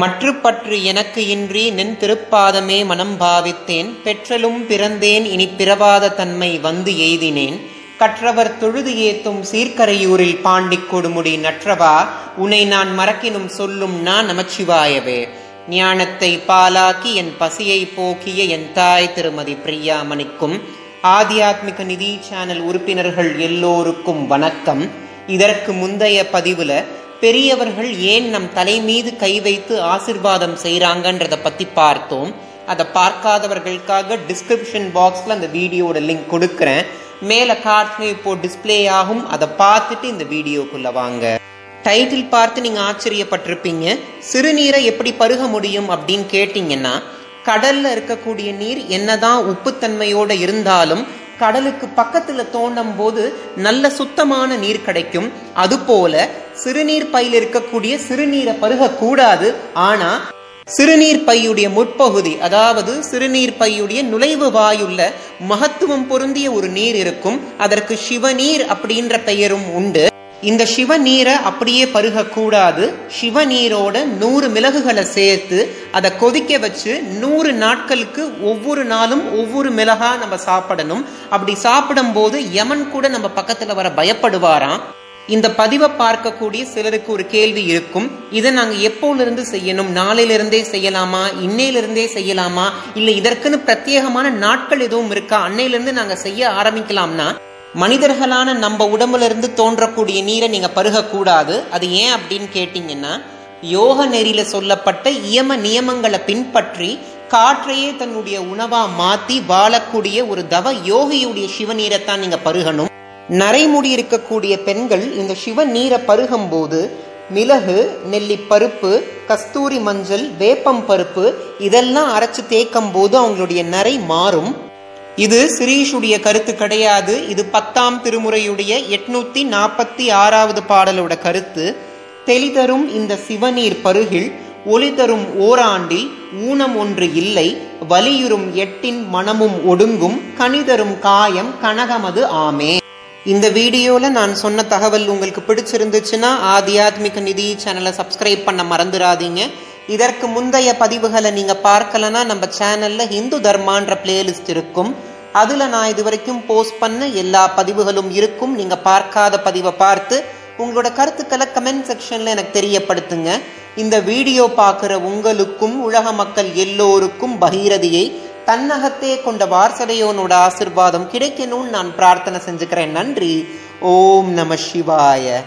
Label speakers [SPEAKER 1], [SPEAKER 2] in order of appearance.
[SPEAKER 1] மற்று பற்று எனக்கு இன்றி நின் திருப்பாதமே மனம் பாவித்தேன் பெற்றலும் பிறந்தேன் இனி பிறவாத தன்மை வந்து எய்தினேன். கற்றவர் தொழுது ஏத்தும் சீர்கரையூரில் பாண்டிக் கொடுமுடி நற்றவா உன்னை நான் மறக்கினும் சொல்லும் நான் நமச்சிவாயவே. ஞானத்தை பாலாக்கி என் பசியை போக்கிய என் தாய் திருமதி பிரியாமணிக்கும் ஆத்தியாத்மிக நிதி சேனல் உறுப்பினர்கள் எல்லோருக்கும் வணக்கம். இதற்கு முந்தைய பதிவுல பெரியவர்கள் ஏன் நம் தலை மீது கை வைத்து ஆசிர்வாதம் செய்கிறாங்கன்றதை பத்தி பார்த்தோம். அதை பார்க்காதவர்களுக்காக டிஸ்கிரிப்ஷன் பாக்ஸ்ல அந்த வீடியோட லிங்க் கொடுக்குறேன். மேல கார்ட்ஸ்ல இப்போ டிஸ்பிளே ஆகும். அதை பார்த்துட்டு இந்த வீடியோக்குள்ள வாங்க. டைட்டில் பார்த்து நீங்க ஆச்சரியப்பட்டிருப்பீங்க. சிறுநீரை எப்படி பருக முடியும் அப்படின்னு கேட்டீங்கன்னா கடல்ல இருக்கக்கூடிய நீர் என்னதான் உப்புத்தன்மையோட இருந்தாலும் கடலுக்கு பக்கத்துல தோண்டும் போது நல்ல சுத்தமான நீர் கிடைக்கும். அதுபோல சிறுநீர் பையில் இருக்கக்கூடிய சிறுநீரை பருக கூடாது ஆனா சிறுநீர் பையுடைய முற்பகுதி அதாவது சிறுநீர் பையுடைய நுழைவு வாயுள்ள மகத்துவம் பொருந்திய ஒரு நீர் இருக்கும். அதற்கு சிவநீர் அப்படின்ற பெயரும் உண்டு. இந்த சிவ நீரை அப்படியே பருக கூடாது சிவநீரோட நூறு மிளகுகளை சேர்த்து அதை கொதிக்க வச்சு நூறு நாட்களுக்கு ஒவ்வொரு நாளும் ஒவ்வொரு மிளகா நம்ம சாப்பிடணும். அப்படி சாப்பிடும் போது யமன் கூட நம்ம பக்கத்துல வர பயப்படுவாராம். இந்த பதிவை பார்க்கக்கூடிய சிலருக்கு ஒரு கேள்வி இருக்கும். இதை நாங்க எப்போலிருந்து செய்யணும்? நாளையிலிருந்தே செய்யலாமா? இன்னையிலிருந்தே செய்யலாமா? இல்லை இதற்குன்னு பிரத்யேகமான நாட்கள் எதுவும் இருக்கா? அன்னையிலிருந்து நாங்க செய்ய ஆரம்பிக்கலாம்னா மனிதர்களான நம்ம உடம்புல இருந்து தோன்றக்கூடிய நீரை நீங்க பருகக்கூடாது. அது ஏன் அப்படின்னு கேட்டீங்கன்னா யோக நெறியில சொல்லப்பட்ட இயம நியமங்களை பின்பற்றி காற்றையே தன்னுடைய உணவா மாத்தி வாழக்கூடிய ஒரு தவ யோகியுடைய சிவநீரைத்தான் நீங்க பருகணும். நரைமுடி இருக்கக்கூடிய பெண்கள் இந்த சிவ நீரை பருகும் போது மிளகு நெல்லி பருப்பு கஸ்தூரி மஞ்சள் வேப்பம் பருப்பு இதெல்லாம் அரைச்சு தேய்க்கும் போது அவங்களுடைய நரை மாறும். இது சிரீஷுடைய கருத்து கிடையாது. இது பத்தாம் திருமுறையுடைய எட்நூத்தி நாற்பத்தி ஆறாவது பாடலோட கருத்து. தெளிதரும் இந்த சிவநீர் பருகில் ஒளி தரும் ஓராண்டில் ஊனம் ஒன்று இல்லை வலியுறும் எட்டின் மனமும் ஒடுங்கும் கனிதரும் காயம் கனகமது ஆமே. இந்த வீடியோல நான் சொன்ன தகவல் உங்களுக்கு பிடிச்சிருந்துச்சுன்னா ஆத்தியாத்மிக நிதி சேனலை சப்ஸ்கிரைப் பண்ண மறந்துடாதீங்க. இதற்கு முந்தைய பதிவுகளை நீங்க பார்க்கலனா நம்ம சேனல்ல இந்து தர்மான்ற பிளேலிஸ்ட் இருக்கும். அதுல நான் இது வரைக்கும் போஸ்ட் பண்ண எல்லா பதிவுகளும் இருக்கும். நீங்க பார்க்காத பதிவை பார்த்து உங்களோட கருத்துக்களை கமெண்ட் செக்ஷன்ல எனக்கு தெரியப்படுத்துங்க. இந்த வீடியோ பார்க்குற உங்களுக்கும் உலக மக்கள் எல்லோருக்கும் பகீரதியை தன்னகத்தே கொண்ட வாரசதையோனோட ஆசிர்வாதம் கிடைக்கணும்னு நான் பிரார்த்தனை செஞ்சுக்கிறேன். நன்றி. ஓம் நம சிவாய.